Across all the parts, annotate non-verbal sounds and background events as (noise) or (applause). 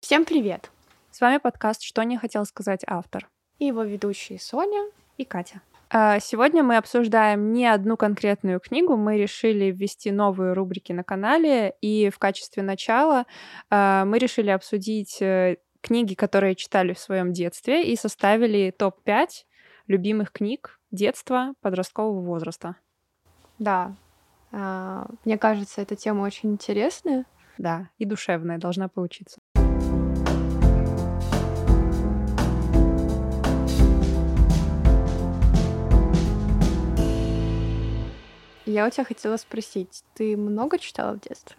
Всем привет! С вами подкаст «Что не хотел сказать автор» И его ведущие Соня и Катя. А, Сегодня мы обсуждаем не одну конкретную книгу, мы решили ввести новые рубрики на канале, и в качестве начала а, мы решили обсудить э, книги, которые читали в своем детстве, и составили топ-5 любимых книг детства, подросткового возраста. Да, а, мне кажется, эта тема очень интересная. Да, и душевная должна получиться. Я у тебя хотела спросить, ты много читала в детстве?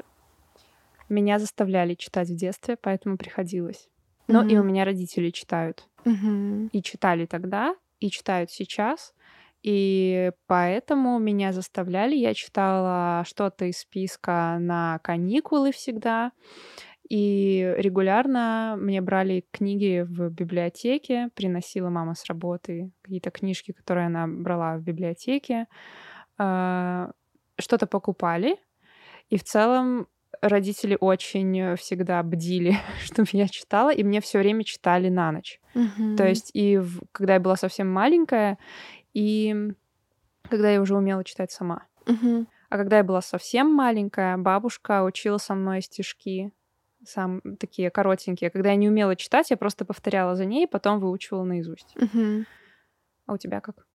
Меня заставляли читать в детстве, поэтому приходилось. Но и у меня родители читают. Мгм. И читали тогда, и читают сейчас. И поэтому меня заставляли. Я читала что-то из списка на каникулы всегда. И регулярно мне брали книги в библиотеке. Приносила мама с работы какие-то книжки, которые она брала в библиотеке. А, Что-то покупали. И в целом родители очень всегда бдили, (laughs) чтобы я читала, и мне все время читали на ночь. То Мгм. есть и в- когда я была совсем маленькая, и когда я уже умела читать сама. Мгм. А когда я была совсем маленькая, бабушка учила со мной стишки, сам такие коротенькие. Когда я не умела читать, я просто повторяла за ней, потом выучивала наизусть. Мгм. А у тебя как?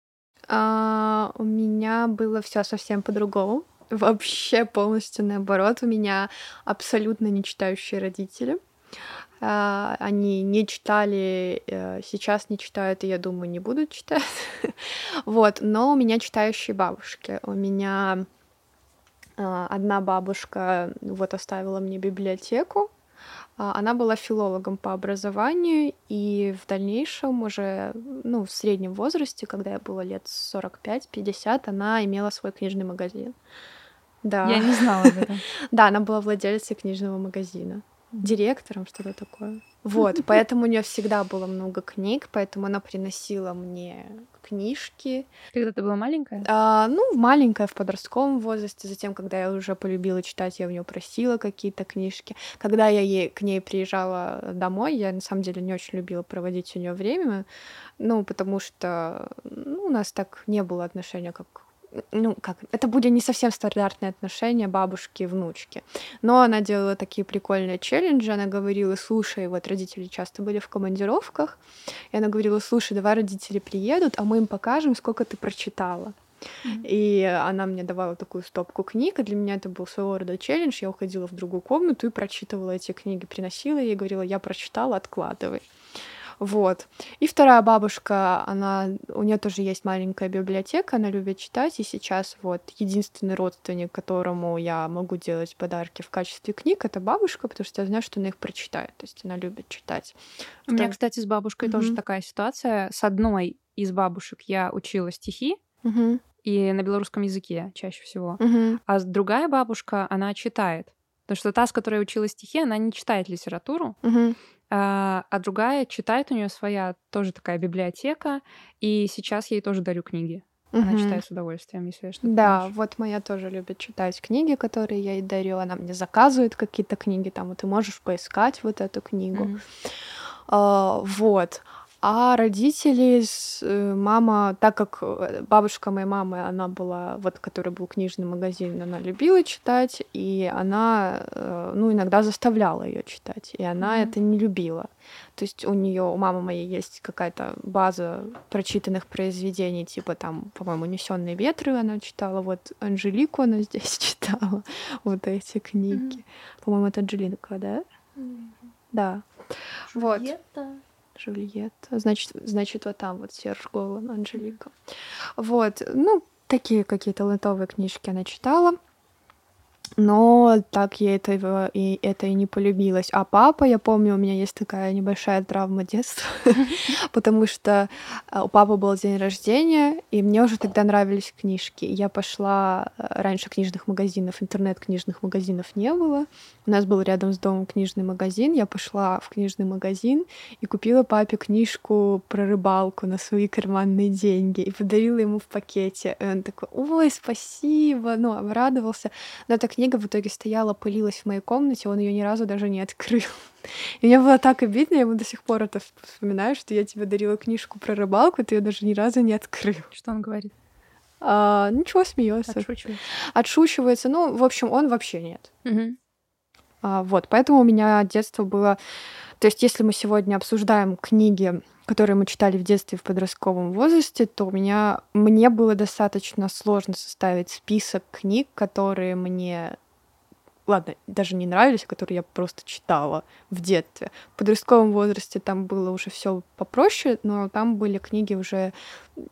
А, у меня было все совсем по-другому. (laughs) Вообще полностью наоборот. У меня абсолютно не читающие родители. А, Они не читали, э, сейчас не читают, и я думаю, не будут читать. (laughs) Вот, но у меня читающие бабушки. У меня а, одна бабушка вот оставила мне библиотеку. А, Она была филологом по образованию, и в дальнейшем уже, ну, в среднем возрасте, когда я была лет 45-50, она имела свой книжный магазин. Да. Я не знала об этом. (laughs) Да, она была владелицей книжного магазина. Директором, что-то такое. (laughs) Вот, поэтому у нее всегда было много книг, поэтому она приносила мне книжки. Когда ты была маленькая? А, ну, маленькая, в подростковом возрасте. Затем, когда я уже полюбила читать, я у нее просила какие-то книжки. Когда я ей, к ней приезжала домой, я на самом деле не очень любила проводить у нее время. Ну, потому что ну, у нас так не было отношения, как ну, как, это были не совсем стандартные отношения бабушки и внучки. Но она делала такие прикольные челленджи, она говорила, слушай, вот родители часто были в командировках, и она говорила, слушай, давай родители приедут, а мы им покажем, сколько ты прочитала. И она мне давала такую стопку книг, и для меня это был своего рода челлендж. Я уходила в другую комнату и прочитывала эти книги, приносила ей, говорила, я прочитала, откладывай. Вот. И вторая бабушка, она, у нее тоже есть маленькая библиотека, она любит читать, и сейчас вот единственный родственник, которому я могу делать подарки в качестве книг, это бабушка, потому что я знаю, что она их прочитает, то есть она любит читать. У меня, Втор- кстати, с бабушкой тоже Мгм. такая ситуация. С одной из бабушек я учила стихи, Мгм, и на белорусском языке чаще всего. мгм, А другая бабушка, она читает. Потому что та, с которой я учила стихи, она не читает литературу, мгм. а, а другая читает, у нее своя тоже такая библиотека, и сейчас я ей тоже дарю книги. Она Мгм. читает с удовольствием, если я что-то Да, понимаешь. вот моя тоже любит читать книги, которые я ей дарю. Она мне заказывает какие-то книги, там, вот ты можешь поискать вот эту книгу. Мгм. А, вот. А родители, э, мама, так как э, бабушка моей мамы, она была, вот, который был книжный магазин, она любила читать, и она, э, ну, иногда заставляла ее читать, и она Мгм. это не любила. То есть у нее, у мамы моей есть какая-то база прочитанных произведений, типа там, по-моему, «Унесенные ветры» она читала, вот Анжелику она (laughs) здесь читала, вот эти книги. По-моему, это Анжелика, да? Да. Вот. Жульетта. Значит, значит, вот там вот Серж Голан, Анжелика. Вот. Ну, такие какие-то лайтовые книжки она читала. Но так ей этого и это и не полюбилось. А папа, я помню, у меня есть такая небольшая травма детства, (laughs) потому что а, у папы был день рождения, и мне уже тогда нравились книжки. Я пошла э, раньше книжных магазинов, интернет-книжных магазинов не было. У нас был рядом с домом книжный магазин. Я пошла в книжный магазин и купила папе книжку про рыбалку на свои карманные деньги и подарила ему в пакете. И он такой, ой, спасибо, ну, обрадовался. Но так книга в итоге стояла, пылилась в моей комнате, он ее ни разу даже не открыл. (laughs) И мне было так обидно, я ему до сих пор это вспоминаю, что я тебе дарила книжку про рыбалку, ты ее даже ни разу не открыл. (laughs) Что он говорит? А, ничего, смеется. Отшучивается. Отшучивается. Ну, в общем, он вообще нет. Мгм. А, вот, поэтому у меня детство было... То есть, если мы сегодня обсуждаем книги, которые мы читали в детстве в подростковом возрасте, то у меня... мне было достаточно сложно составить список книг, которые мне ладно, даже не нравились, а которые я просто читала в детстве. В подростковом возрасте там было уже все попроще, но там были книги уже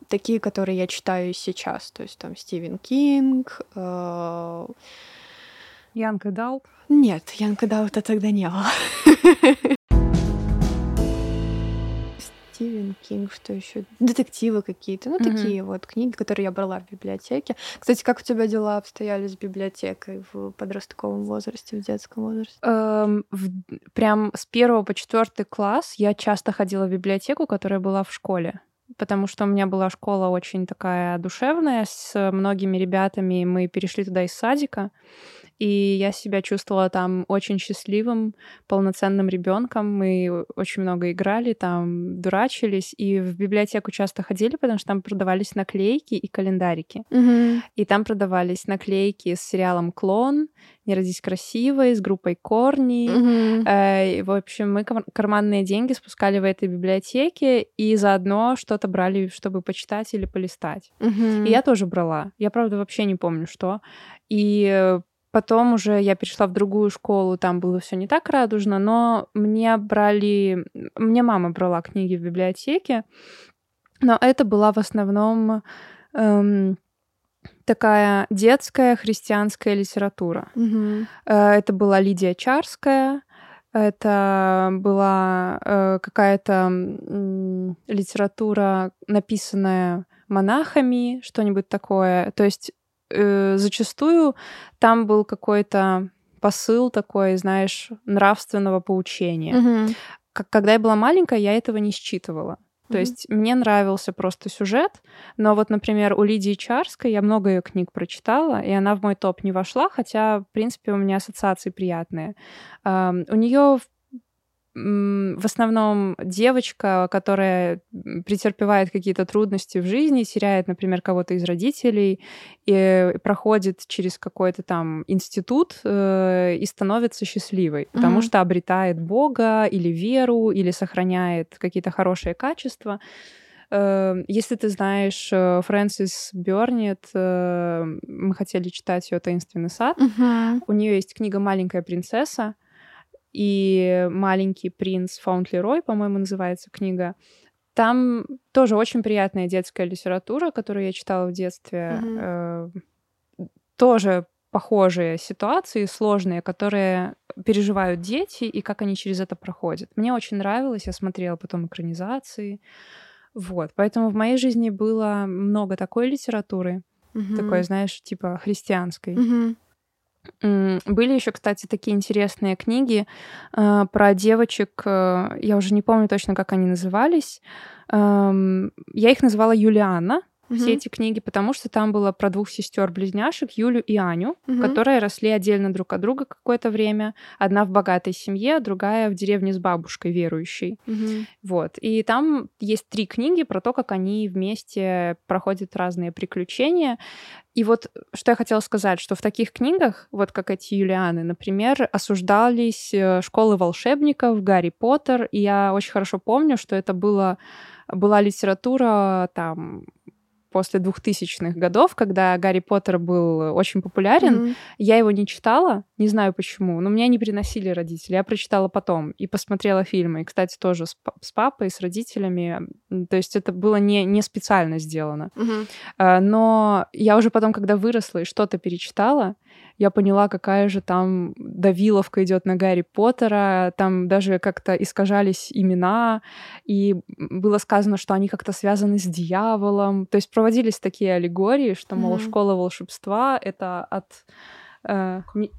такие, которые я читаю сейчас. То есть там Стивен Кинг. э, Янка Далт. Нет, Янка Даута тогда не было. Стивен Кинг, что еще? Детективы какие-то, ну Мгм. такие вот книги, которые я брала в библиотеке. Кстати, как у тебя дела обстояли с библиотекой в подростковом возрасте, в детском возрасте? Эм, в- прям с первого по четвертый класс я часто ходила в библиотеку, которая была в школе. Потому что у меня была школа очень такая душевная, с многими ребятами. Мы перешли туда из садика. И я себя чувствовала там очень счастливым, полноценным ребенком. Мы очень много играли, там дурачились. И в библиотеку часто ходили, потому что там продавались наклейки и календарики. И там продавались наклейки с сериалом «Клон», «Не родись красивой», с группой «Корни». Мгм. Э, и, В общем, мы кар- карманные деньги спускали в этой библиотеке и заодно что-то брали, чтобы почитать или полистать. Мгм. И я тоже брала. Я, правда, вообще не помню, что. И э, потом уже я перешла в другую школу, там было все не так радужно, но мне брали... Мне мама брала книги в библиотеке, но это была в основном эм, такая детская христианская литература. Э, Это была Лидия Чарская, это была э, какая-то м, литература, написанная монахами, что-нибудь такое. То есть э, зачастую там был какой-то посыл такой, знаешь, нравственного поучения. Мгм. Как, когда я была маленькая, я этого не считывала. То Мгм. есть мне нравился просто сюжет, но вот, например, у Лидии Чарской я много ее книг прочитала, и она в мой топ не вошла, хотя, в принципе, у меня ассоциации приятные. Ам, У нее в основном девочка, которая претерпевает какие-то трудности в жизни, теряет, например, кого-то из родителей, и проходит через какой-то там институт э, и становится счастливой, потому Мгм. что обретает Бога или веру, или сохраняет какие-то хорошие качества. Э, Если ты знаешь э, Фрэнсис Бёрнет, э, мы хотели читать ее «Таинственный сад», Мгм. у нее есть книга «Маленькая принцесса», и «Маленький принц Фаунтлерой», по-моему, называется книга. Там тоже очень приятная детская литература, которую я читала в детстве. Мгм. Э, Тоже похожие ситуации, сложные, которые переживают дети, и как они через это проходят. Мне очень нравилось, я смотрела потом экранизации. Вот, поэтому в моей жизни было много такой литературы, Мгм. такой, знаешь, типа христианской. Мгм. Были еще, кстати, такие интересные книги э, про девочек. э, я уже не помню точно, как они назывались. Эм, я их называла Юлиана. Все Мгм. эти книги, потому что там было про двух сестер-близняшек, Юлю и Аню, Мгм. которые росли отдельно друг от друга какое-то время. Одна в богатой семье, другая в деревне с бабушкой верующей. Мгм. Вот. И там есть три книги про то, как они вместе проходят разные приключения. И вот что я хотела сказать, что в таких книгах, вот как эти Юлианы, например, осуждались э, школы волшебников, Гарри Поттер. И я очень хорошо помню, что это было, была литература там после 2000-х годов, когда Гарри Поттер был очень популярен. Мгм. Я его не читала, не знаю почему, но меня не приносили родители. Я прочитала потом и посмотрела фильмы. И, кстати, тоже с, с папой, с родителями. То есть это было не, не специально сделано. А, Но я уже потом, когда выросла и что-то перечитала, я поняла, какая же там давиловка идет на Гарри Поттера. Там даже как-то искажались имена, и было сказано, что они как-то связаны с дьяволом. То есть проводились такие аллегории, что, мол, Мгм. школа волшебства — это от... э, не-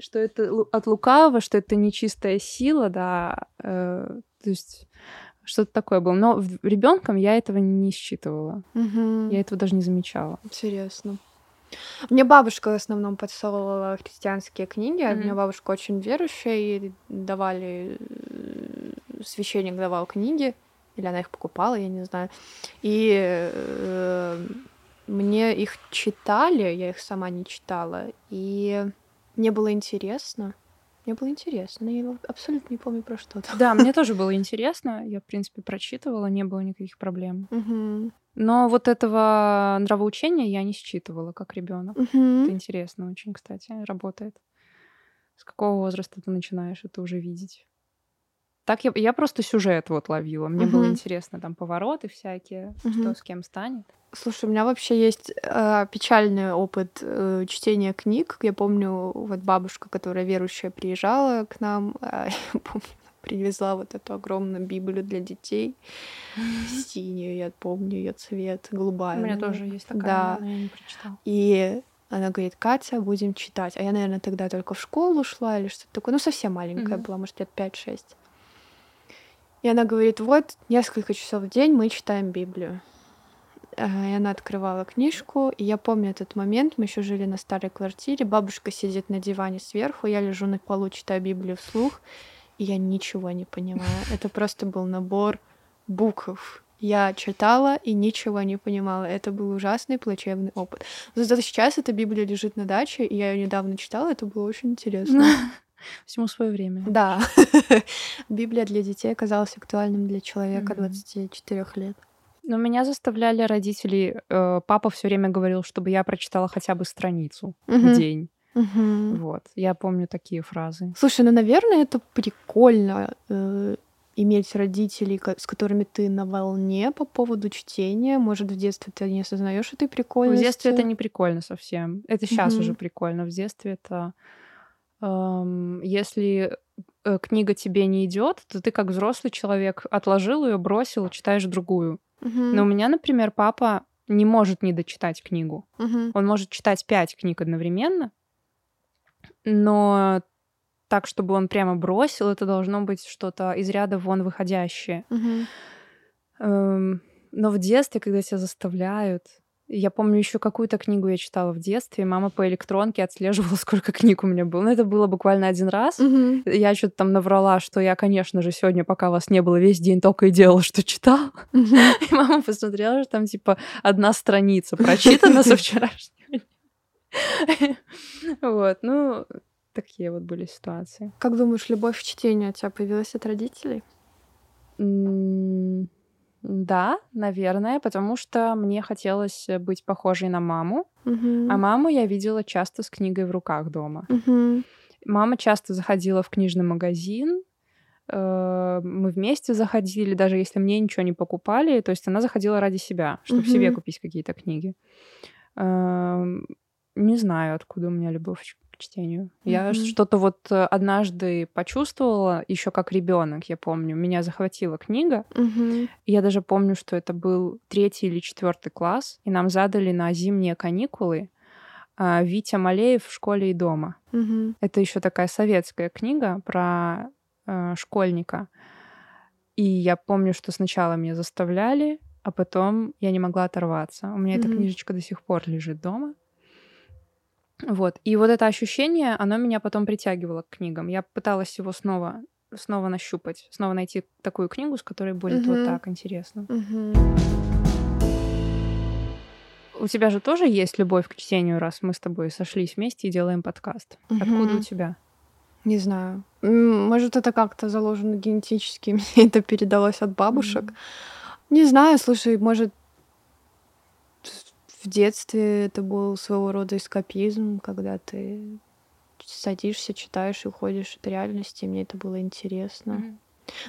что это от лукавого, что это нечистая сила, да, э, то есть что-то такое было. Но ребенком я этого не считывала. Мгм. Я этого даже не замечала. Интересно. Мне бабушка в основном подсовывала христианские книги. У меня бабушка очень верующая, и давали э, священник давал книги, или она их покупала, я не знаю. И э, мне их читали, я их сама не читала, и мне было интересно. Мне было интересно, но я абсолютно не помню про что там. Да, (laughs) мне тоже было интересно. Я, в принципе, прочитывала, не было никаких проблем. Но вот этого нравоучения я не считывала как ребенок. Это интересно очень, кстати, работает. С какого возраста ты начинаешь это уже видеть? Так я, я просто сюжет вот ловила. Мне было Мгм. интересно там повороты всякие, что Мгм. с кем станет. Слушай, у меня вообще есть э, печальный опыт э, чтения книг. Я помню, вот бабушка, которая верующая, приезжала к нам, а, (laughs) я помню, привезла вот эту огромную Библию для детей, (laughs) синюю, я помню ее цвет, голубая. У меня наверное. тоже есть такая, Да. но я не прочитала. И она говорит, Катя, будем читать. А я, наверное, тогда только в школу шла или что-то такое. Ну, совсем маленькая Мгм. была, может, лет 5-6. И она говорит, вот, несколько часов в день мы читаем Библию. А, И она открывала книжку, и я помню этот момент, мы еще жили на старой квартире, бабушка сидит на диване сверху, я лежу на полу, читаю Библию вслух, и я ничего не понимаю. Это просто был набор букв. Я читала и ничего не понимала. Это был ужасный плачевный опыт. Зато сейчас эта Библия лежит на даче, и я ее недавно читала, это было очень интересно. (laughs) Всему свое время. Да. (laughs) Библия для детей оказалась актуальным для человека Мгм. 24 лет. Но меня заставляли родители. э, Папа все время говорил, чтобы я прочитала хотя бы страницу в Мгм. день. Мгм. Вот. Я помню такие фразы. Слушай, ну, наверное, это прикольно э, иметь родителей, с которыми ты на волне по поводу чтения. Может, в детстве ты не осознаешь этой В прикольности. детстве это не прикольно совсем. Это сейчас уже Мгм. прикольно. В детстве это... если э, книга тебе не идет, то ты как взрослый человек отложил ее, бросил, читаешь другую. Мгм. Но у меня, например, папа не может не дочитать книгу. Мгм. Он может читать пять книг одновременно, но так, чтобы он прямо бросил, это должно быть что-то из ряда вон выходящее. Эм, Но в детстве, когда тебя заставляют, я помню еще какую-то книгу я читала в детстве, мама по электронке отслеживала, (laughs) сколько книг у меня было. Но это было буквально один раз. Мгм. Я что-то там наврала, что я, конечно же, сегодня, пока вас не было, весь день только и делала, что читала. Мгм. (laughs) И мама посмотрела, что там типа одна страница прочитана со вчерашнего дня. (laughs) Вот, ну, такие вот были ситуации. Как думаешь, любовь к чтению у тебя появилась от родителей? Да, наверное, потому что мне хотелось быть похожей на маму, а Мгм. маму я видела часто с книгой в руках дома. Мгм. Мама часто заходила в книжный магазин, э, мы вместе заходили, даже если мне ничего не покупали, то есть она заходила ради себя, чтобы себе Мгм. купить какие-то книги. Эм, Не знаю, откуда у меня любовь чтению. Я Мгм. что-то вот э, однажды почувствовала, еще как ребенок, я помню, меня захватила книга. И Я даже помню, что это был третий или четвертый класс, и нам задали на зимние каникулы а, Витя Малеев в школе и дома. Мгм. Это еще такая советская книга про э, школьника. И я помню, что сначала меня заставляли, а потом я не могла оторваться. У меня эта Мгм. книжечка до сих пор лежит дома. Вот. И вот это ощущение, оно меня потом притягивало к книгам. Я пыталась его снова, снова нащупать, снова найти такую книгу, с которой будет вот Мгм. так интересно. Мгм. У тебя же тоже есть любовь к чтению, раз мы с тобой сошлись вместе и делаем подкаст. Откуда у тебя? Не знаю. Может, это как-то заложено генетически, (laughs) мне это передалось от бабушек. М. Не знаю, слушай, может, в детстве это был своего рода эскапизм, когда ты садишься, читаешь и уходишь от реальности, и мне это было интересно. Мгм.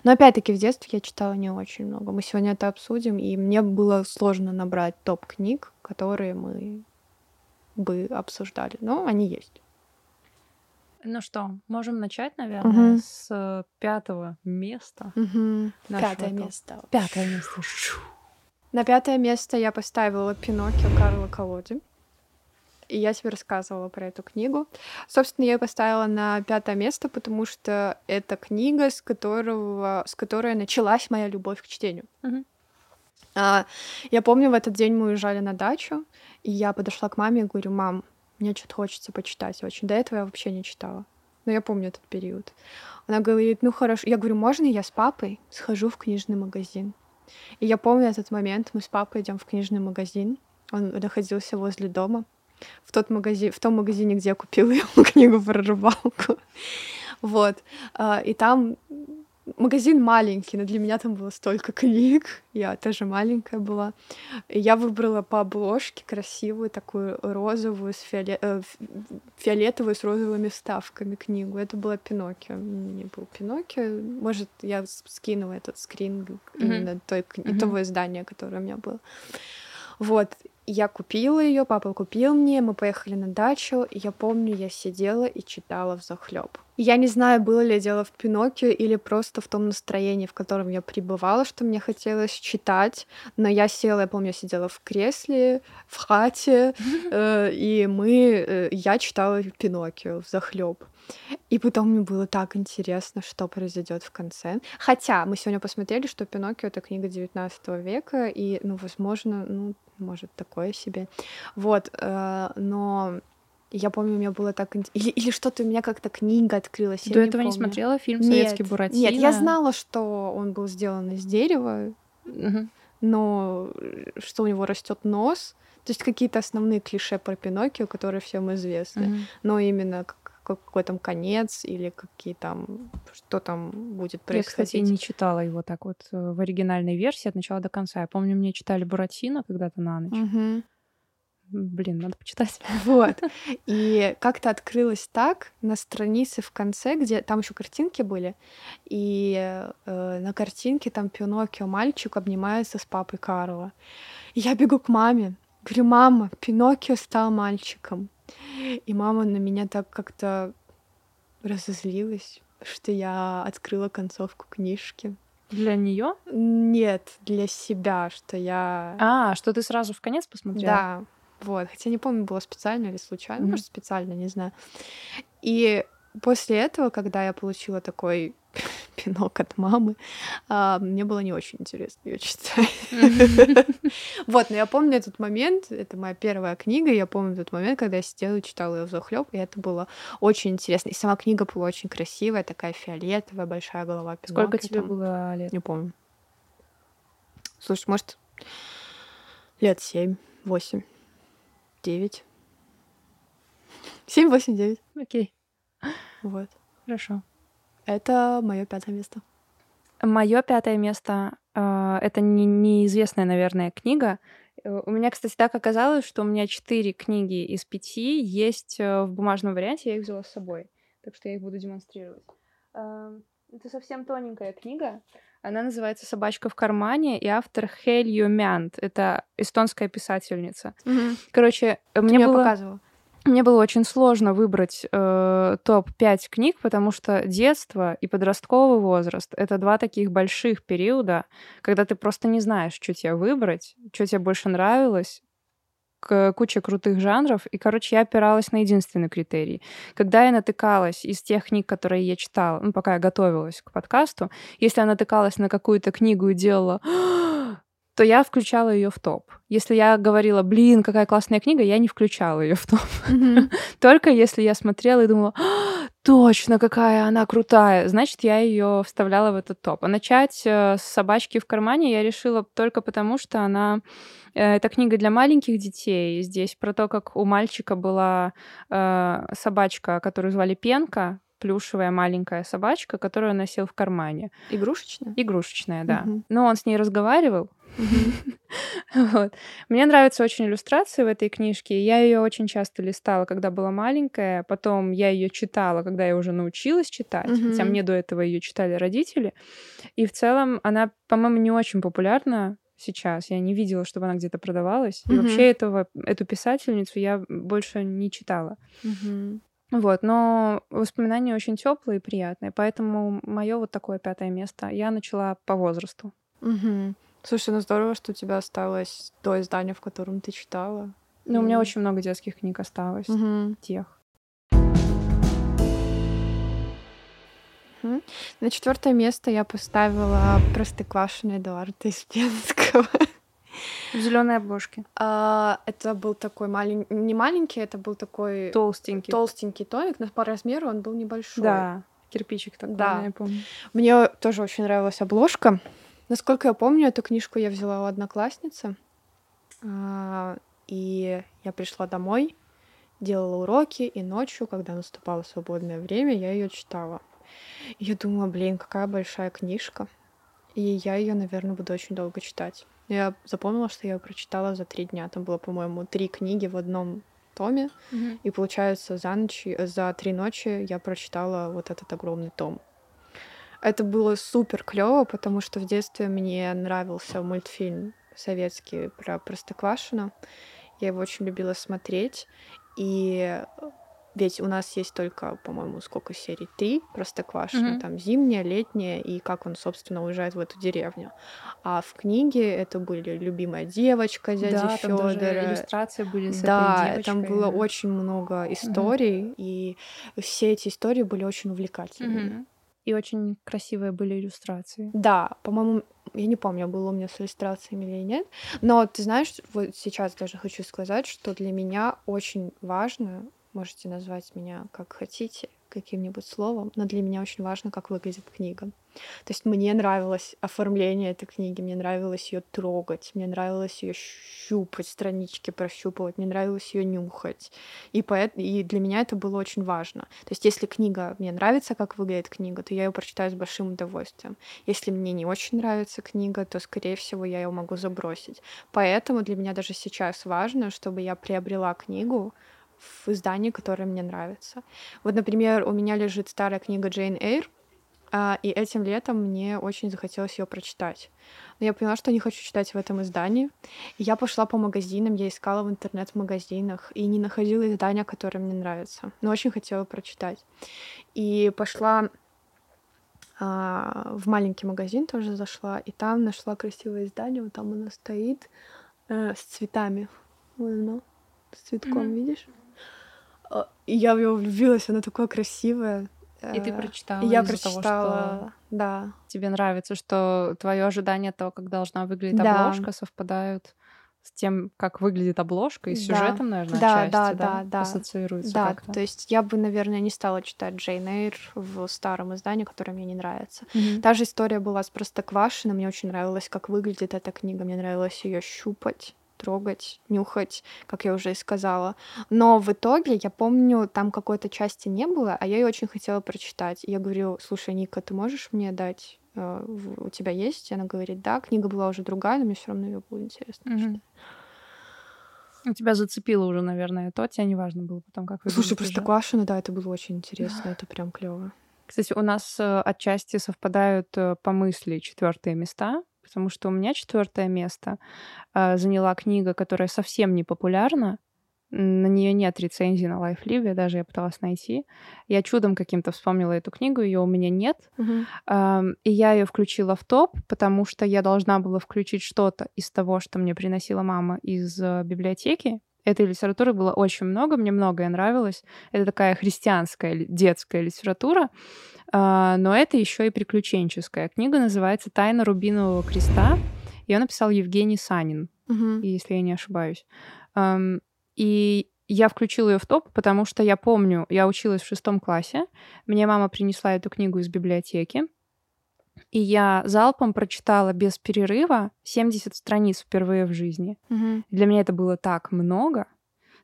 Но опять-таки в детстве я читала не очень много. Мы сегодня это обсудим, и мне было сложно набрать топ книг, которые мы бы обсуждали. Но они есть. Ну что, можем начать, наверное, Мгм. с пятого места. Нашего Пятое топа. место. Пятое место. На пятое место я поставила Пиноккио Карла Колоди. И я тебе рассказывала про эту книгу. Собственно, я ее поставила на пятое место, потому что это книга, с, которого, с которой началась моя любовь к чтению. Мгм. А, я помню, в этот день мы уезжали на дачу, и я подошла к маме и говорю, мам, мне что-то хочется почитать очень. До этого я вообще не читала. Но я помню этот период. Она говорит, ну хорошо. Я говорю, можно я с папой схожу в книжный магазин? И я помню этот момент. Мы с папой идем в книжный магазин. Он находился возле дома. В, тот магазин, в том магазине, где я купила (laughs) ему книгу про рыбалку. Вот. А, и там магазин маленький, но для меня там было столько (laughs) книг. Я тоже маленькая была. И я выбрала по обложке красивую такую розовую, с фиоле... э, фиолетовую с розовыми вставками книгу. Это была Пиноккио. Не был Пиноккио. Может, я скинула этот скрин mm-hmm. именно той, mm-hmm. того издания, которое у меня было. Вот. Я купила ее, папа купил мне, мы поехали на дачу, и я помню, я сидела и читала в захлеб. Я не знаю, было ли дело в Пиноккио или просто в том настроении, в котором я пребывала, что мне хотелось читать, но я села, я помню, я сидела в кресле, в хате, (laughs) э, и мы, э, я читала Пиноккио в захлеб. И потом мне было так интересно, что произойдет в конце. Хотя мы сегодня посмотрели, что Пиноккио это книга 19 века, и, ну, возможно, ну, может, такое себе. Вот, э, но я помню, у меня было так... Или, или что-то у меня как-то книга открылась. До этого не, не смотрела фильм «Советский нет, Буратино»? Нет, я знала, что он был сделан из дерева, угу. но что у него растет нос. То есть какие-то основные клише про Пиноккио, которые всем известны. Угу. Но именно какой там конец или какие там что там будет происходить. Я, кстати, не читала его так вот э, в оригинальной версии от начала до конца. Я помню, мне читали Буратино когда-то на ночь. Угу. Блин, надо почитать. (laughs) Вот. И как-то открылось так на странице в конце, где там еще картинки были, и э, на картинке там Пиноккио мальчик обнимается с папой Карла. И я бегу к маме, говорю, мама, Пиноккио стал мальчиком. И мама на меня так как-то разозлилась, что я открыла концовку книжки. Для нее? Нет, для себя, что я. А, что ты сразу в конец посмотрела? Да, вот. Хотя не помню, было специально или случайно, mm-hmm. может, специально, не знаю. И после этого, когда я получила такой (laughs) пинок от мамы, а, мне было не очень интересно ее читать. (laughs) Вот, но я помню этот момент, это моя первая книга, я помню этот момент, когда я сидела и читала ее захлеб, и это было очень интересно. И сама книга была очень красивая, такая фиолетовая, большая голова. Сколько тебе было лет? Не помню. Слушай, может, лет семь, восемь, девять. Семь, восемь, девять. Окей. Вот. Хорошо. Это мое пятое место. Мое пятое место э, это не, неизвестная, наверное, книга. Э, у меня, кстати, так оказалось, что у меня четыре книги из пяти есть э, в бумажном варианте, я их взяла с собой. Так что я их буду демонстрировать. Э, это совсем тоненькая книга. Она называется «Собачка в кармане», и автор Хель Мянт. Это эстонская писательница. Угу. Короче, Ты мне было... показывала. Мне было очень сложно выбрать э, топ-5 книг, потому что детство и подростковый возраст — это два таких больших периода, когда ты просто не знаешь, что тебе выбрать, что тебе больше нравилось, куча крутых жанров, и, короче, я опиралась на единственный критерий. Когда я натыкалась из тех книг, которые я читала, ну, пока я готовилась к подкасту, если я натыкалась на какую-то книгу и делала то я включала ее в топ. Если я говорила, блин, какая классная книга, я не включала ее в топ. Mm-hmm. (laughs) Только если я смотрела и думала, а, точно, какая она крутая, значит, я ее вставляла в этот топ. А начать э, с собачки в кармане я решила только потому, что она э, это книга для маленьких детей. Здесь про то, как у мальчика была э, собачка, которую звали Пенка, плюшевая маленькая собачка, которую он носил в кармане. Игрушечная? Игрушечная, да. Угу. Но он с ней разговаривал. (laughs) вот. Мне нравятся очень иллюстрации в этой книжке. Я ее очень часто листала, когда была маленькая. Потом я ее читала, когда я уже научилась читать. Хотя мне до этого ее читали родители. И в целом она, по-моему, не очень популярна сейчас. Я не видела, чтобы она где-то продавалась. И вообще этого, эту писательницу я больше не читала. Вот, но воспоминания очень теплые и приятные, поэтому мое вот такое пятое место. Я начала по возрасту. Угу. Слушай, ну здорово, что у тебя осталось то издание, в котором ты читала. Ну, и... у меня очень много детских книг осталось. Угу. Тех. На четвертое место я поставила Простоквашино Эдуарда Испенского. (laughs) В зеленой обложке. А, это был такой маленький, не маленький, это был такой толстенький, толстенький томик, но по размеру он был небольшой. Да, кирпичик такой, да. я помню. Мне тоже очень нравилась обложка. Насколько я помню, эту книжку я взяла у одноклассницы. А, и я пришла домой, делала уроки, и ночью, когда наступало свободное время, я ее читала. И я думала, блин, какая большая книжка. И я ее, наверное, буду очень долго читать. Я запомнила, что я прочитала за три дня. Там было, по-моему, три книги в одном томе. Mm-hmm. И получается, за ночь, за три ночи я прочитала вот этот огромный том. Это было супер клево, потому что в детстве мне нравился мультфильм советский про Простоквашино. Я его очень любила смотреть. И ведь у нас есть только, по-моему, сколько серий? Три Простоквашино. Mm-hmm. Там зимняя, летняя, и как он, собственно, уезжает в эту деревню. А в книге это были любимая девочка дяди да, Федора. иллюстрации были с да, этой там было очень много историй, mm-hmm. и все эти истории были очень увлекательными. Mm-hmm. И очень красивые были иллюстрации. Да, по-моему, я не помню, было у меня с иллюстрациями или нет. Но ты знаешь, вот сейчас даже хочу сказать, что для меня очень важно Можете назвать меня как хотите, каким-нибудь словом, но для меня очень важно, как выглядит книга. То есть мне нравилось оформление этой книги, мне нравилось ее трогать, мне нравилось ее щупать, странички прощупывать, мне нравилось ее нюхать. И, поэт... и для меня это было очень важно. То есть если книга, мне нравится, как выглядит книга, то я ее прочитаю с большим удовольствием. Если мне не очень нравится книга, то, скорее всего, я ее могу забросить. Поэтому для меня даже сейчас важно, чтобы я приобрела книгу, в издании, которое мне нравится. Вот, например, у меня лежит старая книга Джейн Эйр, а, и этим летом мне очень захотелось ее прочитать. Но я поняла, что не хочу читать в этом издании. И я пошла по магазинам, я искала в интернет-магазинах и не находила издания, которое мне нравится. Но очень хотела прочитать. И пошла а, в маленький магазин тоже зашла, и там нашла красивое издание, вот там оно стоит э, с цветами. Вот оно, с цветком, mm-hmm. видишь? А, и я в него влюбилась, она такое красивая. И ты э, прочитала. И я прочитала, того, что да. Тебе нравится, что твое ожидание того, как должна выглядеть да. обложка, совпадают с тем, как выглядит обложка, и с да. сюжетом, наверное, да, отчасти, да, да, да, да. ассоциируется да, как-то. то есть я бы, наверное, не стала читать Джейн Эйр в старом издании, которое мне не нравится. Mm-hmm. Та же история была с Простоквашино, мне очень нравилось, как выглядит эта книга, мне нравилось ее щупать трогать, нюхать, как я уже и сказала. Но в итоге, я помню, там какой-то части не было, а я ее очень хотела прочитать. И я говорю, слушай, Ника, ты можешь мне дать? Э, у тебя есть? И она говорит, да, книга была уже другая, но мне все равно ее было интересно mm-hmm. читать. У тебя зацепило уже, наверное, то, тебе не важно было потом, как выглядит Слушай, просто Квашина, да, это было очень интересно, это прям клево. Кстати, у нас э, отчасти совпадают э, по мысли четвертые места потому что у меня четвертое место э, заняла книга, которая совсем не популярна. На нее нет рецензии на LifeLib, даже я пыталась найти. Я чудом каким-то вспомнила эту книгу, ее у меня нет. Uh-huh. Э, и я ее включила в топ, потому что я должна была включить что-то из того, что мне приносила мама из э, библиотеки. Этой литературы было очень много, мне многое нравилось. Это такая христианская детская литература. А, но это еще и приключенческая. Книга называется «Тайна рубинового креста». Ее написал Евгений Санин, угу. если я не ошибаюсь. И я включила ее в топ, потому что я помню, я училась в шестом классе, мне мама принесла эту книгу из библиотеки, и я залпом прочитала без перерыва 70 страниц впервые в жизни. Угу. Для меня это было так много.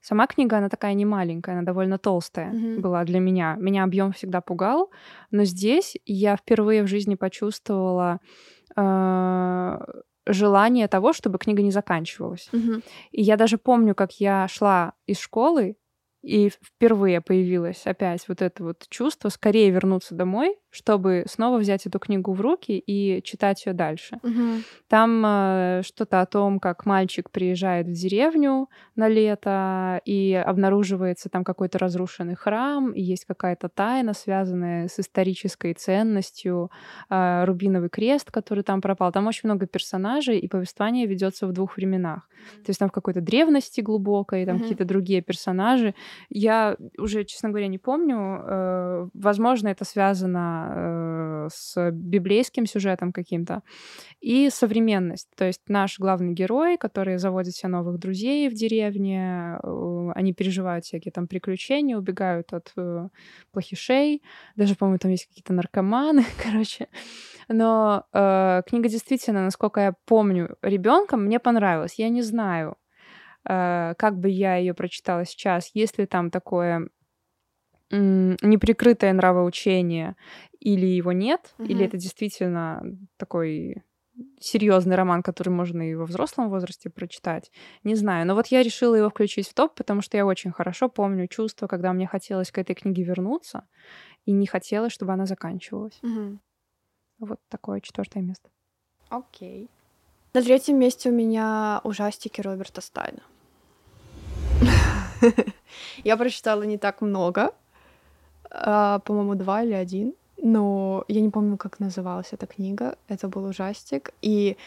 Сама книга, она такая не маленькая, она довольно толстая mm-hmm. была для меня. Меня объем всегда пугал, но здесь я впервые в жизни почувствовала э, желание того, чтобы книга не заканчивалась. Mm-hmm. И я даже помню, как я шла из школы, и впервые появилось опять вот это вот чувство скорее вернуться домой, чтобы снова взять эту книгу в руки и читать ее дальше. Угу. Там э, что-то о том, как мальчик приезжает в деревню на лето и обнаруживается там какой-то разрушенный храм, и есть какая-то тайна, связанная с исторической ценностью, э, рубиновый крест, который там пропал. Там очень много персонажей, и повествование ведется в двух временах. Mm-hmm. То есть там в какой-то древности глубокой, там mm-hmm. какие-то другие персонажи. Я уже, честно говоря, не помню. Э, возможно, это связано э, с библейским сюжетом каким-то, и современность. То есть наш главный герой, который заводит себе новых друзей в деревне, э, они переживают всякие там приключения, убегают от э, плохишей, даже, по-моему, там есть какие-то наркоманы, (laughs) короче. Но э, книга действительно, насколько я помню, ребенком мне понравилась. Я не знаю, как бы я ее прочитала сейчас, если там такое неприкрытое нравоучение или его нет, угу. или это действительно такой серьезный роман, который можно и во взрослом возрасте прочитать. Не знаю. Но вот я решила его включить в топ, потому что я очень хорошо помню чувство, когда мне хотелось к этой книге вернуться, и не хотелось, чтобы она заканчивалась. Угу. Вот такое четвертое место. Окей. На третьем месте у меня ужастики Роберта Стайна. (laughs) Я прочитала не так много, а, по-моему, два или один, но я не помню, как называлась эта книга. Это был ужастик. И,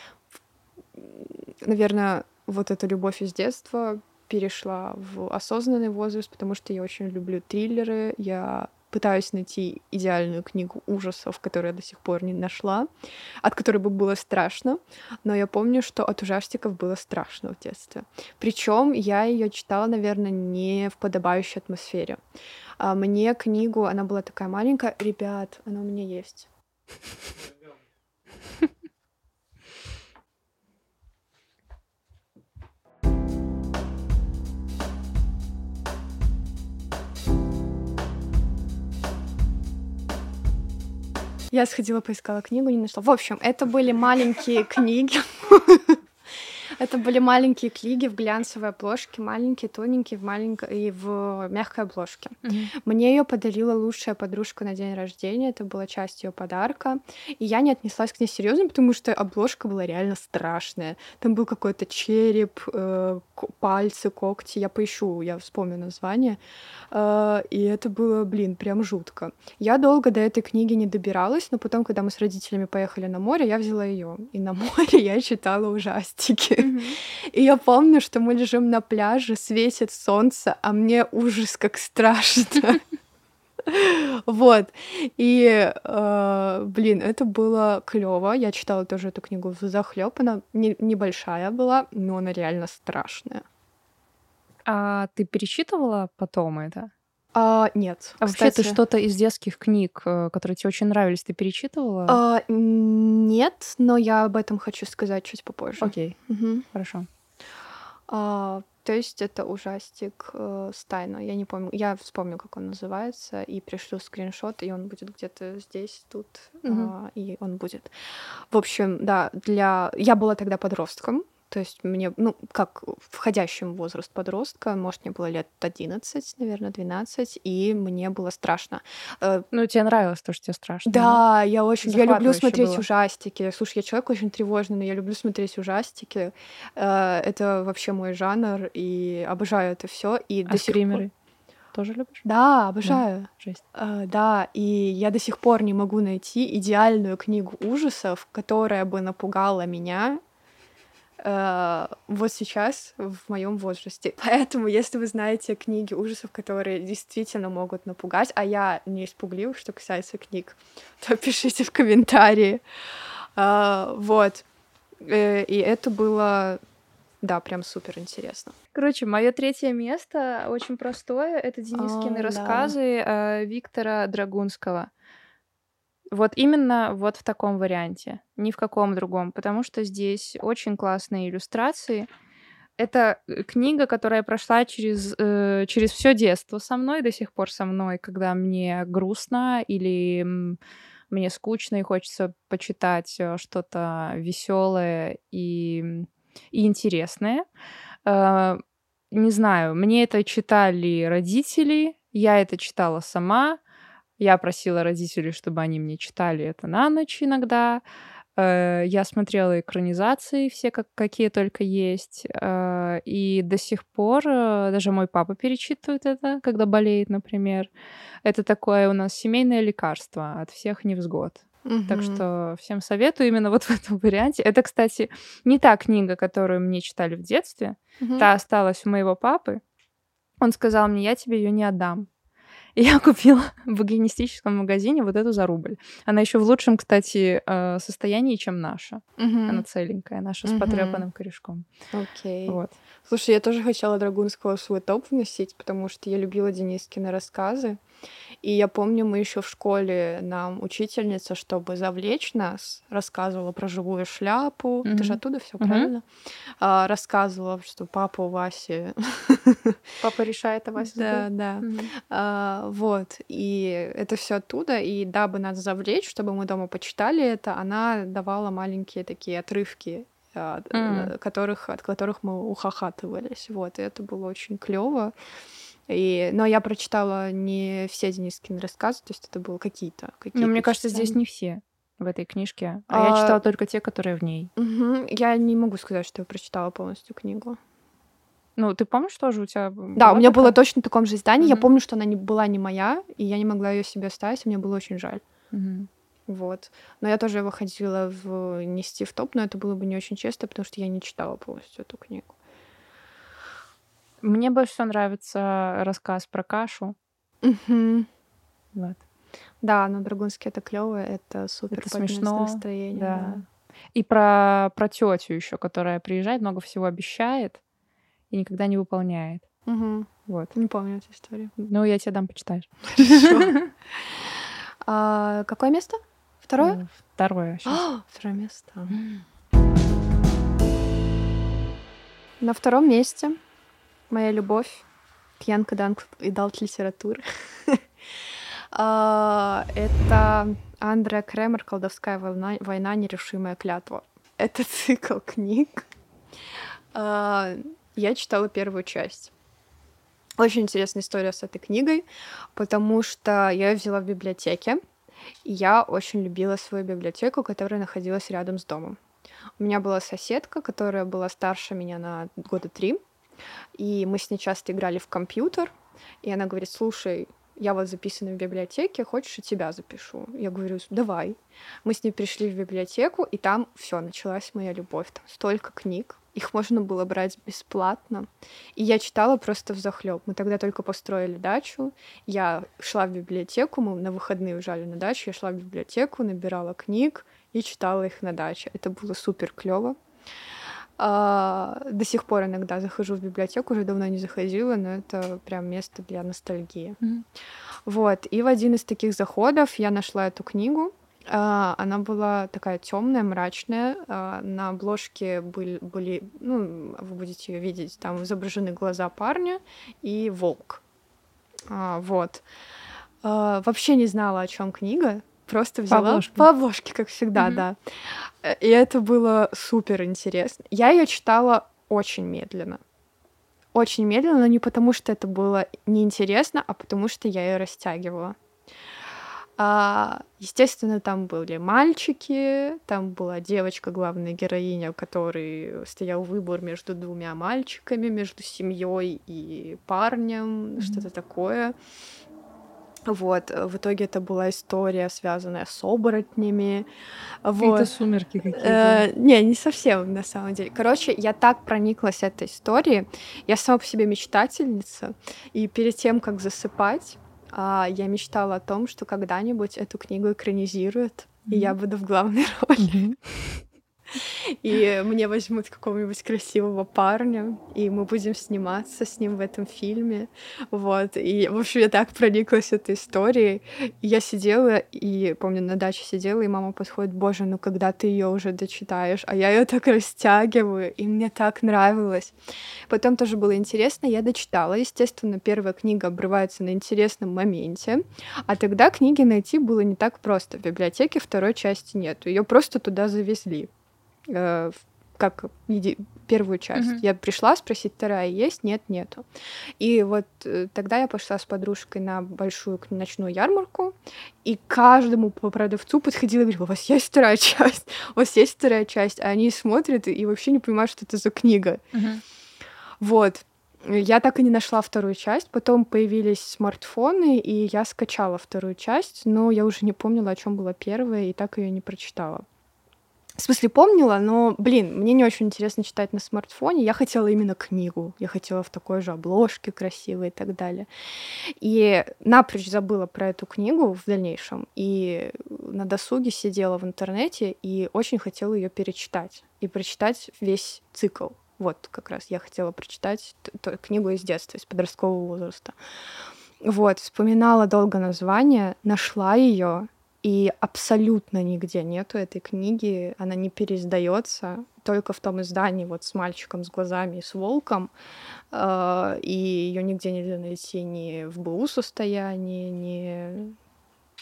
наверное, вот эта любовь из детства перешла в осознанный возраст, потому что я очень люблю триллеры. Я пытаюсь найти идеальную книгу ужасов, которую я до сих пор не нашла, от которой бы было страшно. Но я помню, что от ужастиков было страшно в детстве. Причем я ее читала, наверное, не в подобающей атмосфере. А мне книгу, она была такая маленькая. Ребят, она у меня есть. Я сходила, поискала книгу, не нашла. В общем, это были маленькие книги. Это были маленькие книги в глянцевой обложке, маленькие, тоненькие, в маленькой и в мягкой обложке. Mm-hmm. Мне ее подарила лучшая подружка на день рождения. Это была часть ее подарка. И я не отнеслась к ней серьезно, потому что обложка была реально страшная. Там был какой-то череп, э, пальцы, когти. Я поищу, я вспомню название. Э, и это было, блин, прям жутко. Я долго до этой книги не добиралась, но потом, когда мы с родителями поехали на море, я взяла ее. И на море (laughs) я читала ужастики. И я помню, что мы лежим на пляже, светит солнце, а мне ужас как страшно. Вот. И, э, блин, это было клево. Я читала тоже эту книгу в захлеб. Она не, небольшая была, но она реально страшная. А ты перечитывала потом это? А, нет. А вообще ты что-то из детских книг, э, которые тебе очень нравились, ты перечитывала? А, нет, но я об этом хочу сказать чуть попозже. Окей, Мгм. хорошо. А, то есть это ужастик э, Стайна. Я не помню, я вспомню, как он называется, и пришлю скриншот, и он будет где-то здесь, тут, Мгм. а, и он будет. В общем, да, для... Я была тогда подростком, то есть мне, ну, как входящим в возраст подростка, может, мне было лет 11, наверное, 12, и мне было страшно. Э, Ну, тебе нравилось то, что тебе страшно, Да, да? я очень... Я люблю смотреть было. ужастики. Слушай, я человек очень тревожный, но я люблю смотреть ужастики. Э, Это вообще мой жанр, и обожаю это все. И А до сих пор... скримеры тоже любишь? Да, обожаю. Жесть. Э, Да, и я до сих пор не могу найти идеальную книгу ужасов, которая бы напугала меня э, вот сейчас, в моем возрасте. Поэтому, если вы знаете книги ужасов, которые действительно могут напугать, а я не испуглив, что касается книг, (laughs) то пишите в комментарии. А, Вот. Э, И это было, да, прям супер интересно. Короче, мое третье место очень простое. Это Денискины А, да. рассказы э, Виктора Драгунского. Вот именно вот в таком варианте, ни в каком другом, потому что здесь очень классные иллюстрации. Это э, книга, которая прошла через, э, через все детство со мной, до сих пор со мной, когда мне грустно или мне скучно и хочется почитать э, что-то веселое и, и интересное. Э, не знаю, мне это читали родители, я это читала сама, я просила родителей, чтобы они мне читали это на ночь иногда. Э, Я смотрела экранизации все, как, какие только есть. Э, И до сих пор э, даже мой папа перечитывает это, когда болеет, например. Это такое у нас семейное лекарство от всех невзгод. Так Мгм. что всем советую именно вот (laughs) в этом варианте. Это, кстати, не та книга, которую мне читали в детстве. Мгм. Та осталась у моего папы. Он сказал мне, я тебе ее не отдам. И я купила в букинистическом магазине вот эту за рубль. Она еще в лучшем, кстати, э, состоянии, чем наша. Мгм. Она целенькая, наша с Мгм. потрепанным корешком. Окей. Вот. Слушай, я тоже хотела Драгунского свой топ вносить, потому что я любила Денискины рассказы. И я помню, мы еще в школе нам учительница, чтобы завлечь нас, рассказывала про живую шляпу. Ты же оттуда все Мгм. правильно? А, рассказывала, что папа у Васи. Папа решает, а Вася Да, да. А, вот. И это все оттуда. И дабы нас завлечь, чтобы мы дома почитали это, она давала маленькие такие отрывки э, которых, от которых мы ухахатывались. Вот, и это было очень клево. И, но я прочитала не все Денискины рассказы, то есть это было какие-то. Ну, мне кажется, здесь не все в этой книжке. А я А, читала только те, которые в ней. мгм. Я не могу сказать, что я прочитала полностью книгу. Ну, ты помнишь тоже у тебя Да, у меня было такая? точно в таком же издании. Я Мгм. помню, что она не была не моя, и я не могла ее себе оставить, и мне было очень жаль. Мгм. Вот. Но я тоже его хотела в... нести в топ, но это было бы не очень честно, потому что я не читала полностью эту книгу. Мне больше всего нравится рассказ про кашу. Мгм. Вот. Да, но Драгунский это клево, это супер Это смешно. настроение. Да. да. И про, про тетю еще, которая приезжает, много всего обещает и никогда не выполняет. Мгм. Вот. Не помню эту историю. Ну, я тебе дам почитаешь. (laughs) А, какое место? Второе? Э, Второе. А, (gasps) Второе место. На втором месте моя любовь к Янка Данк и Далт литературы. (laughs) А, Это Андреа Кремер «Колдовская война, война. Нерешимая клятва». Это (laughs) цикл книг. Я читала первую часть. Очень интересная история с этой книгой, потому что я ее взяла в библиотеке, и я очень любила свою библиотеку, которая находилась рядом с домом. У меня была соседка, которая была старше меня на года три, и мы с ней часто играли в компьютер, и она говорит, слушай, я вот записана в библиотеке, хочешь, я тебя запишу? Я говорю, давай. Мы с ней пришли в библиотеку, и там все, началась моя любовь. Там столько книг, их можно было брать бесплатно. И я читала просто в захлеб. Мы тогда только построили дачу. Я шла в библиотеку, мы на выходные уезжали на дачу, я шла в библиотеку, набирала книг и читала их на даче. Это было супер клево. А, до сих пор иногда захожу в библиотеку, уже давно не заходила, но это прям место для ностальгии. Мгм. Вот. И в один из таких заходов я нашла эту книгу. А, Она была такая темная, мрачная. А, На обложке были, были, ну, вы будете ее видеть, там изображены глаза парня и волк. А, Вот. Вообще не знала, о чем книга. Просто взяла обложке. по обложке, как всегда, Мгм. да. И это было супер интересно. Я ее читала очень медленно. Очень медленно, но не потому, что это было неинтересно, а потому что я ее растягивала. А, естественно, там были мальчики, там была девочка, главная героиня, у которой стоял выбор между двумя мальчиками, между семьей и парнем, Мгм. что-то такое. Вот, в итоге это была история, связанная с оборотнями. Вот. Какие-то сумерки какие-то. Э, не, не совсем, на самом деле. Короче, я так прониклась этой историей. Я сама по себе мечтательница. И перед тем, как засыпать, я мечтала о том, что когда-нибудь эту книгу экранизируют, и я буду в главной роли. И мне возьмут какого-нибудь красивого парня, и мы будем сниматься с ним в этом фильме. Вот. И, в общем, я так прониклась этой историей. Я сидела, и, помню, на даче сидела, и мама подходит, боже, ну когда ты ее уже дочитаешь? А я ее так растягиваю, и мне так нравилось. Потом тоже было интересно, я дочитала. Естественно, первая книга обрывается на интересном моменте, а тогда книги найти было не так просто. В библиотеке второй части нет, ее просто туда завезли э, как еди- первую часть. Мгм. Я пришла спросить, вторая есть? Нет, нету. И вот э, тогда я пошла с подружкой на большую ночную ярмарку, и каждому по продавцу подходила и говорила, у вас есть вторая часть? У вас есть вторая часть? А они смотрят и вообще не понимают, что это за книга. Мгм. Вот. Я так и не нашла вторую часть. Потом появились смартфоны, и я скачала вторую часть, но я уже не помнила, о чем была первая, и так ее не прочитала. В смысле, помнила, но, блин, мне не очень интересно читать на смартфоне. Я хотела именно книгу. Я хотела в такой же обложке красивой и так далее. И напрочь забыла про эту книгу в дальнейшем. И на досуге сидела в интернете и очень хотела ее перечитать. И прочитать весь цикл. Вот как раз я хотела прочитать книгу из детства, из подросткового возраста. Вот, вспоминала долго название, нашла ее, и абсолютно нигде нету этой книги, она не переиздается, только в том издании вот с мальчиком с глазами и с волком, э, и ее нигде нельзя найти ни в БУ состоянии, ни...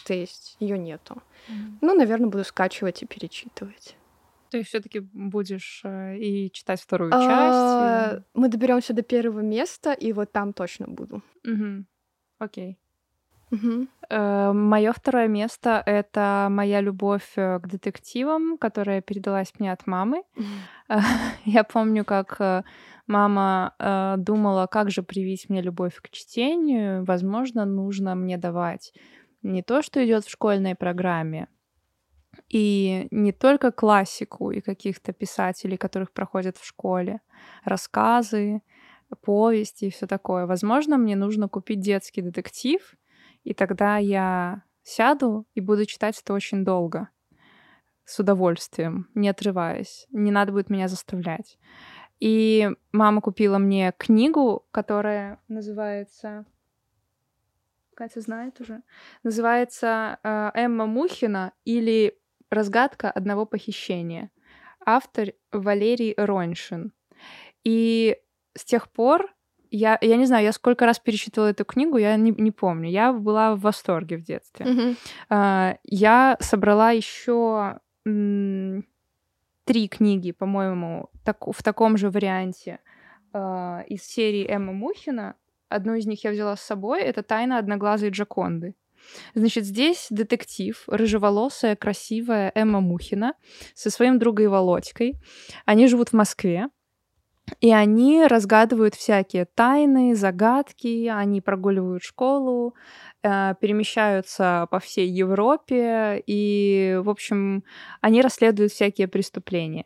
То есть ее нету. Mm. Ну, наверное, буду скачивать и перечитывать. Ты все-таки будешь э, и читать вторую часть? А, мы доберемся до первого места, и вот там точно буду. Окей. Угу. Э, Мое второе место это моя любовь э, к детективам, которая передалась мне от мамы. (laughs) Я помню, как э, мама думала, как же привить мне любовь к чтению. Возможно, нужно мне давать не то, что идет в школьной программе, и не только классику и каких-то писателей, которых проходят в школе, рассказы, повести и все такое. Возможно, мне нужно купить детский детектив, и тогда я сяду и буду читать это очень долго, с удовольствием, не отрываясь. Не надо будет меня заставлять. И мама купила мне книгу, которая называется... Катя знает уже. Называется э, Эмма Мухина или «Разгадка одного похищения». Автор Валерий Роньшин. И с тех пор я, я не знаю, я сколько раз перечитывала эту книгу, я не, не помню. Я была в восторге в детстве. Mm-hmm. Я собрала еще м- три книги, по-моему, так, в таком же варианте uh, из серии Эммы Мухина. Одну из них я взяла с собой. Это «Тайна одноглазой Джаконды». Значит, здесь детектив, рыжеволосая, красивая Эмма Мухина со своим другом Володькой. Они живут в Москве. И они разгадывают всякие тайны, загадки, они прогуливают школу, э, перемещаются по всей Европе, и, в общем, они расследуют всякие преступления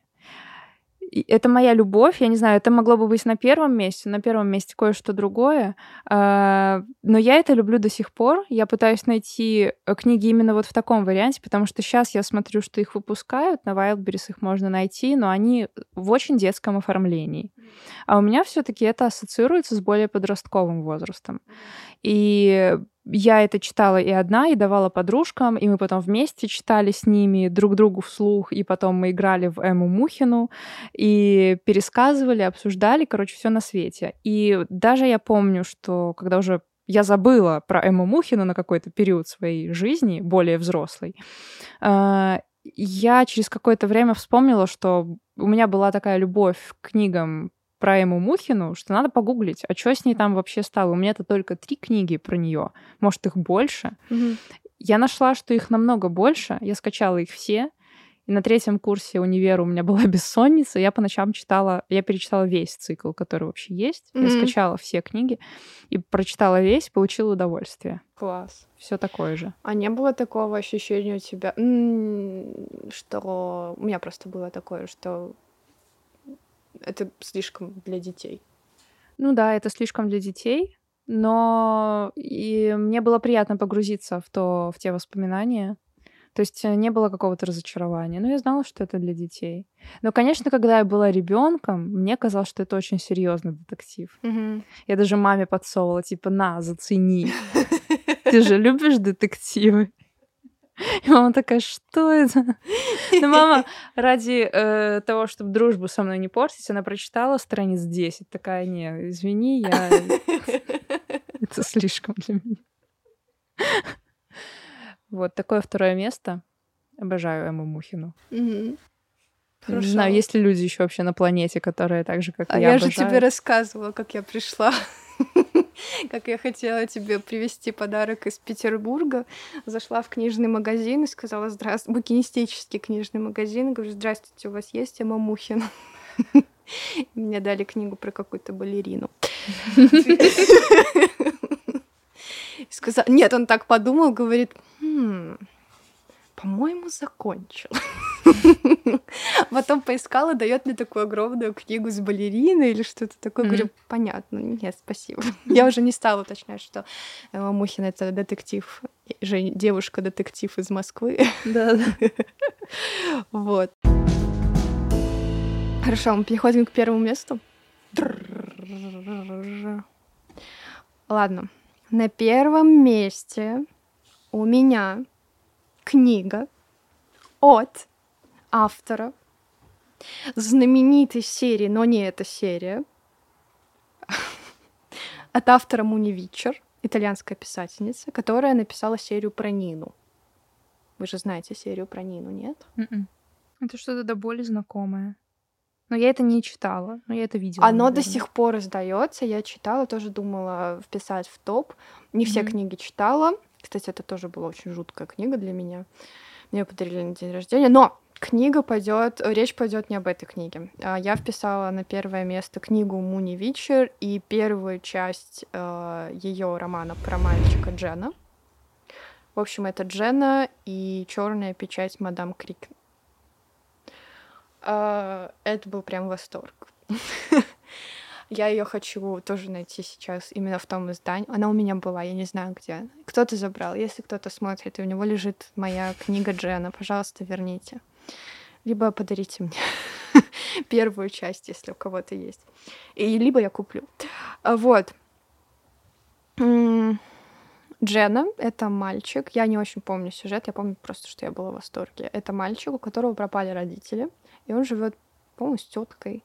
это моя любовь, я не знаю, это могло бы быть на первом месте, на первом месте кое-что другое, а, но я это люблю до сих пор. Я пытаюсь найти э, книги именно вот в таком варианте, потому что сейчас я смотрю, что их выпускают, на Wildberries их можно найти, но они в очень детском оформлении. А у меня все-таки это ассоциируется с более подростковым возрастом. И я это читала и одна, и давала подружкам, и мы потом вместе читали с ними друг другу вслух, и потом мы играли в Эму Мухину, и пересказывали, обсуждали, короче, все на свете. И даже я помню, что когда уже я забыла про Эму Мухину на какой-то период своей жизни, более взрослой, а, я через какое-то время вспомнила, что у меня была такая любовь к книгам про Эму Мухину, что надо погуглить, а что с ней там вообще стало. У меня-то только три книги про нее, может, их больше. Mm-hmm. Я нашла, что их намного больше, я скачала их все, и на третьем курсе универа у меня (laughs) была бессонница. Я по ночам читала, я перечитала весь цикл, который вообще есть. Mm-hmm. Я скачала все книги и прочитала весь, получила удовольствие. Класс. Все такое же. А не было такого ощущения у тебя, что у меня просто было такое, что это слишком для детей. Ну да, это слишком для детей, но и мне было приятно погрузиться в то, в те воспоминания. То есть э, не было какого-то разочарования. Но я знала, что это для детей. Но, конечно, когда я была ребенком, мне казалось, что это очень серьезный детектив. Mm-hmm. Я даже маме подсовывала, типа, на, зацени. (laughs) Ты же любишь детективы? И мама такая, что это? Ну, мама ради э, того, чтобы дружбу со мной не портить, она прочитала страниц 10. Такая, не, извини, я... (laughs) Это слишком для меня. Вот такое второе место. Обожаю Эмму Мухину. Хорошо. Не знаю, есть ли люди еще вообще на планете, которые так же, как а я, я обожают. же тебе рассказывала, как я пришла (laughs) как я хотела тебе привезти подарок из Петербурга. Зашла в книжный магазин и сказала, здравствуйте, букинистический книжный магазин. Говорю, здравствуйте, у вас есть Эмма Мухина? (laughs) Мне дали книгу про какую-то балерину. (laughs) Сказал, нет, он так подумал, говорит, «Хм, по-моему, закончил. Потом поискала, дает мне такую огромную книгу с балериной или что-то такое. Говорю, понятно, нет, спасибо. (laughs) Я уже не стала уточнять, что э, Мухин это детектив, девушка-детектив из Москвы. Да. (laughs) Вот. Хорошо, мы переходим к первому месту. Ладно. На первом месте у меня книга от автора знаменитой серии, но не эта серия, от автора Муни Вичер, итальянская писательница, которая написала серию про Нину. Вы же знаете серию про Нину, нет? М-м. Это что-то до боли знакомое. Но я это не читала, но я это видела. Оно наверное. до сих пор издается. Я читала, тоже думала вписать в топ. Не все mm-hmm. книги читала. Кстати, это тоже была очень жуткая книга для меня. Мне подарили на день рождения. Но книга пойдет, речь пойдет не об этой книге. А, я вписала на первое место книгу Муни Вичер и первую часть э, ее романа про мальчика Джена. В общем, это Джена и черная печать мадам Крик. А, это был прям восторг. (laughs) Я ее хочу тоже найти сейчас именно в том издании. Она у меня была, я не знаю где. Кто-то забрал. Если кто-то смотрит, и у него лежит моя книга Джена, пожалуйста, верните. Либо подарите мне (laughs) первую часть, если у кого-то есть. И либо я куплю. Вот. Джена — это мальчик. Я не очень помню сюжет, я помню просто, что я была в восторге. Это мальчик, у которого пропали родители — и он живет, по-моему, с теткой.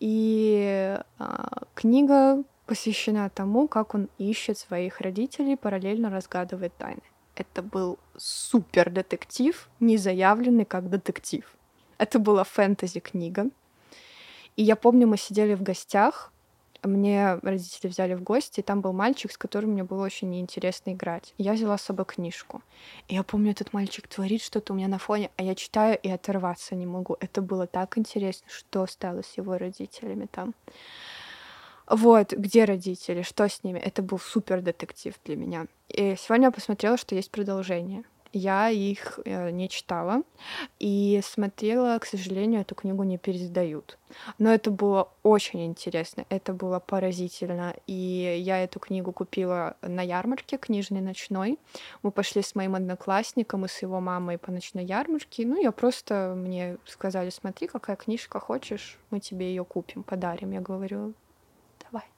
И а, книга посвящена тому, как он ищет своих родителей, параллельно разгадывает тайны. Это был супер детектив, не заявленный как детектив. Это была фэнтези-книга. И я помню, мы сидели в гостях, мне родители взяли в гости, и там был мальчик, с которым мне было очень неинтересно играть. Я взяла с собой книжку. И я помню, этот мальчик творит что-то у меня на фоне, а я читаю и оторваться не могу. Это было так интересно, что стало с его родителями там. Вот, где родители, что с ними. Это был супер детектив для меня. И сегодня я посмотрела, что есть продолжение я их э, не читала и смотрела, к сожалению, эту книгу не пересдают. Но это было очень интересно, это было поразительно. И я эту книгу купила на ярмарке книжной ночной. Мы пошли с моим одноклассником и с его мамой по ночной ярмарке. Ну, я просто мне сказали, смотри, какая книжка хочешь, мы тебе ее купим, подарим. Я говорю, давайте.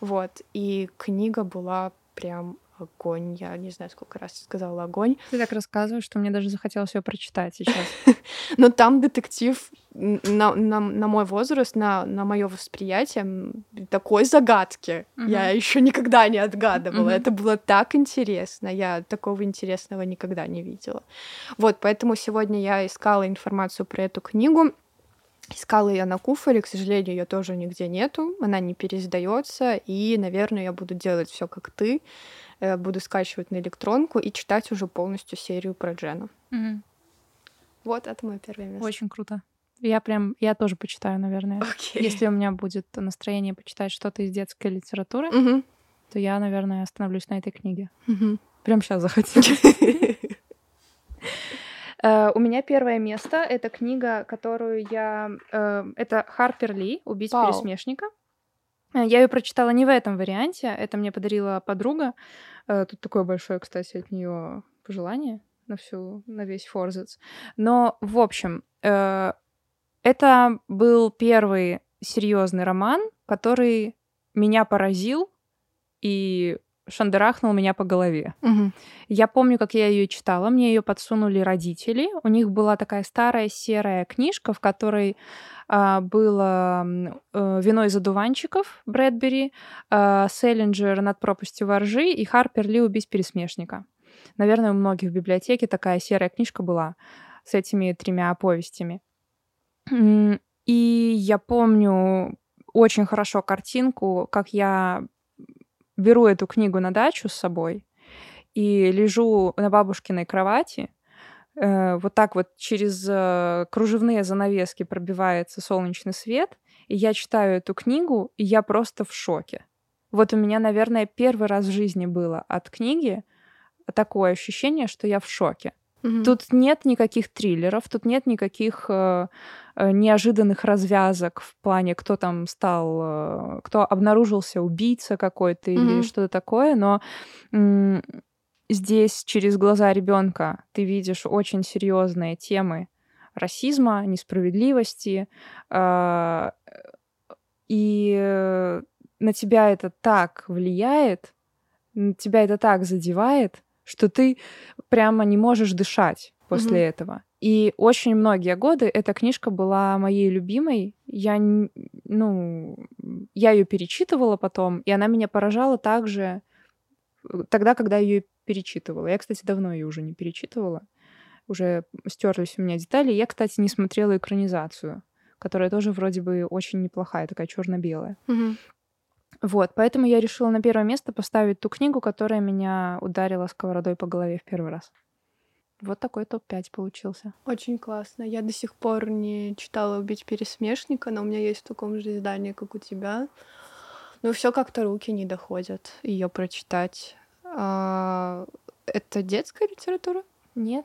Вот, и книга была прям огонь. Я не знаю, сколько раз сказала огонь. Ты так рассказываешь, что мне даже захотелось ее прочитать сейчас. (laughs) Но там детектив на, на, на мой возраст, на, на мое восприятие такой загадки. Uh-huh. Я еще никогда не отгадывала. Uh-huh. Это было так интересно. Я такого интересного никогда не видела. Вот, поэтому сегодня я искала информацию про эту книгу. Искала ее на Куфоре, к сожалению, ее тоже нигде нету, она не пересдается, и, наверное, я буду делать все как ты, Э, буду скачивать на электронку и читать уже полностью серию про Джену. Угу. Вот это мое первое место. Очень круто. Я прям, я тоже почитаю, наверное. Okay. Если у меня будет настроение почитать что-то из детской литературы, угу. то я, наверное, остановлюсь на этой книге. Угу. Прям сейчас захотелось. (laughs) Uh, у меня первое место — это книга, которую я... Uh, это Харпер Ли «Убить wow. пересмешника». Uh, я ее прочитала не в этом варианте, это мне подарила подруга. Э, тут такое большое, кстати, от нее пожелание на всю, на весь Форзец. Но, в общем, э, это был первый серьезный роман, который меня поразил и шандарахнул меня по голове. Угу. Я помню, как я ее читала. Мне ее подсунули родители. У них была такая старая серая книжка, в которой а, было э, «Вино из одуванчиков» Брэдбери, а, «Селлинджер над пропастью воржи» и «Харпер Ли убить пересмешника». Наверное, у многих в библиотеке такая серая книжка была с этими тремя повестями. И я помню очень хорошо картинку, как я беру эту книгу на дачу с собой и лежу на бабушкиной кровати, Э, вот так вот через э, кружевные занавески пробивается солнечный свет, и я читаю эту книгу, и я просто в шоке. Вот у меня, наверное, первый раз в жизни было от книги такое ощущение, что я в шоке. Угу. Тут нет никаких триллеров, тут нет никаких э, э, неожиданных развязок в плане, кто там стал, э, кто обнаружился убийца какой-то угу. или что-то такое, но м- здесь через глаза ребенка ты видишь очень серьезные темы расизма, несправедливости, э, и на тебя это так влияет, на тебя это так задевает, что ты прямо не можешь дышать после mm-hmm. этого. И очень многие годы эта книжка была моей любимой. Я, ну, я ее перечитывала потом, и она меня поражала также э, тогда, когда ее перечитывала. Я, кстати, давно ее уже не перечитывала. Уже стерлись у меня детали. Я, кстати, не смотрела экранизацию, которая тоже вроде бы очень неплохая, такая черно-белая. Mm-hmm. Вот, поэтому я решила на первое место поставить ту книгу, которая меня ударила сковородой по голове в первый раз. Вот такой топ-5 получился. Очень классно. Я до сих пор не читала «Убить пересмешника», но у меня есть в таком же издании, как у тебя. Но все как-то руки не доходят ее прочитать. А, это детская литература? Нет.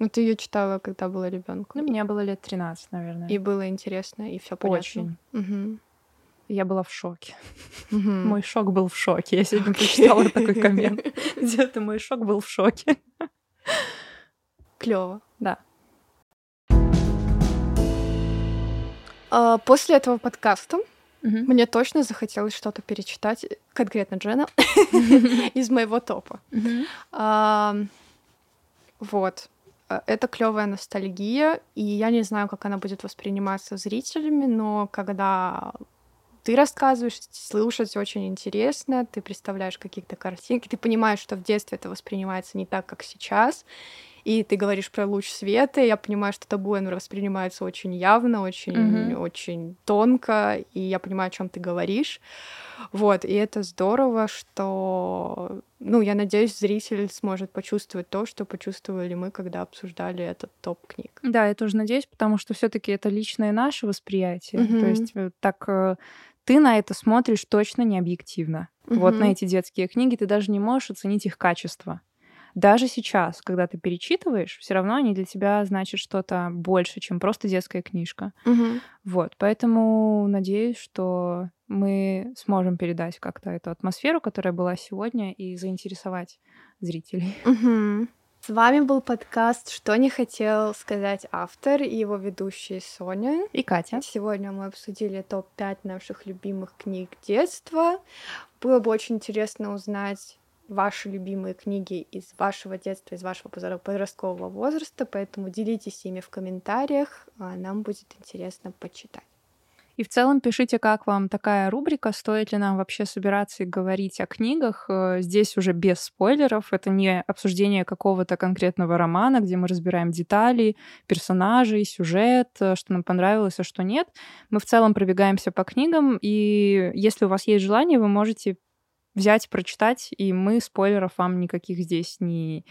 Ну, ты ее читала, когда была ребенком? Ну, мне было лет 13, наверное. И было интересно, и все понятно. Очень. Угу. Я была в шоке. Мой шок был в шоке. Я сегодня прочитала такой коммент. (laughs) Где-то мой шок был в шоке. Клево. Да. А, после этого подкаста мне точно захотелось что-то перечитать, конкретно Джена, (laughs) из моего топа. Вот. А, это клевая ностальгия, и я не знаю, как она будет восприниматься зрителями, но когда ты рассказываешь, слушать очень интересно, ты представляешь какие-то картинки, ты понимаешь, что в детстве это воспринимается не так, как сейчас, и ты говоришь про луч света, я понимаю, что табу оно воспринимается очень явно, очень, mm-hmm. очень тонко, и я понимаю, о чем ты говоришь. Вот, и это здорово, что, ну, я надеюсь, зритель сможет почувствовать то, что почувствовали мы, когда обсуждали этот топ книг. Да, я тоже надеюсь, потому что все-таки это личное наше восприятие. Mm-hmm. То есть э, так э, ты на это смотришь точно не объективно. Угу. Вот на эти детские книги ты даже не можешь оценить их качество. Даже сейчас, когда ты перечитываешь, все равно они для тебя значат что-то больше, чем просто детская книжка. Угу. Вот, поэтому надеюсь, что мы сможем передать как-то эту атмосферу, которая была сегодня, и заинтересовать зрителей. Угу. С вами был подкаст «Что не хотел сказать автор» и его ведущие Соня и Катя. Сегодня мы обсудили топ-5 наших любимых книг детства. Было бы очень интересно узнать ваши любимые книги из вашего детства, из вашего подросткового возраста, поэтому делитесь ими в комментариях, а нам будет интересно почитать. И в целом пишите, как вам такая рубрика, стоит ли нам вообще собираться и говорить о книгах. Э, здесь уже без спойлеров. Это не обсуждение какого-то конкретного романа, где мы разбираем детали, персонажей, сюжет, э, что нам понравилось, а что нет. Мы в целом пробегаемся по книгам, и если у вас есть желание, вы можете взять, прочитать, и мы спойлеров вам никаких здесь не,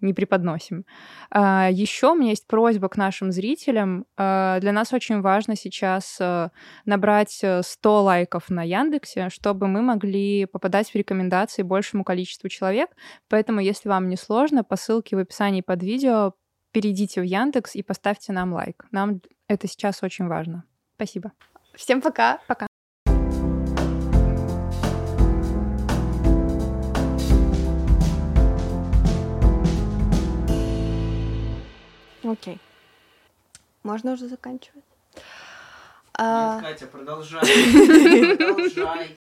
не преподносим. А, еще у меня есть просьба к нашим зрителям. А, для нас очень важно сейчас а, набрать 100 э, лайков на Яндексе, чтобы мы могли попадать в рекомендации большему количеству человек. Поэтому, если вам не сложно, по ссылке в описании под видео перейдите в Яндекс и поставьте нам лайк. Нам это сейчас очень важно. Спасибо. Всем пока. Пока. Окей. Можно уже заканчивать? Нет, а... Катя, продолжай. (laughs) Продолжай.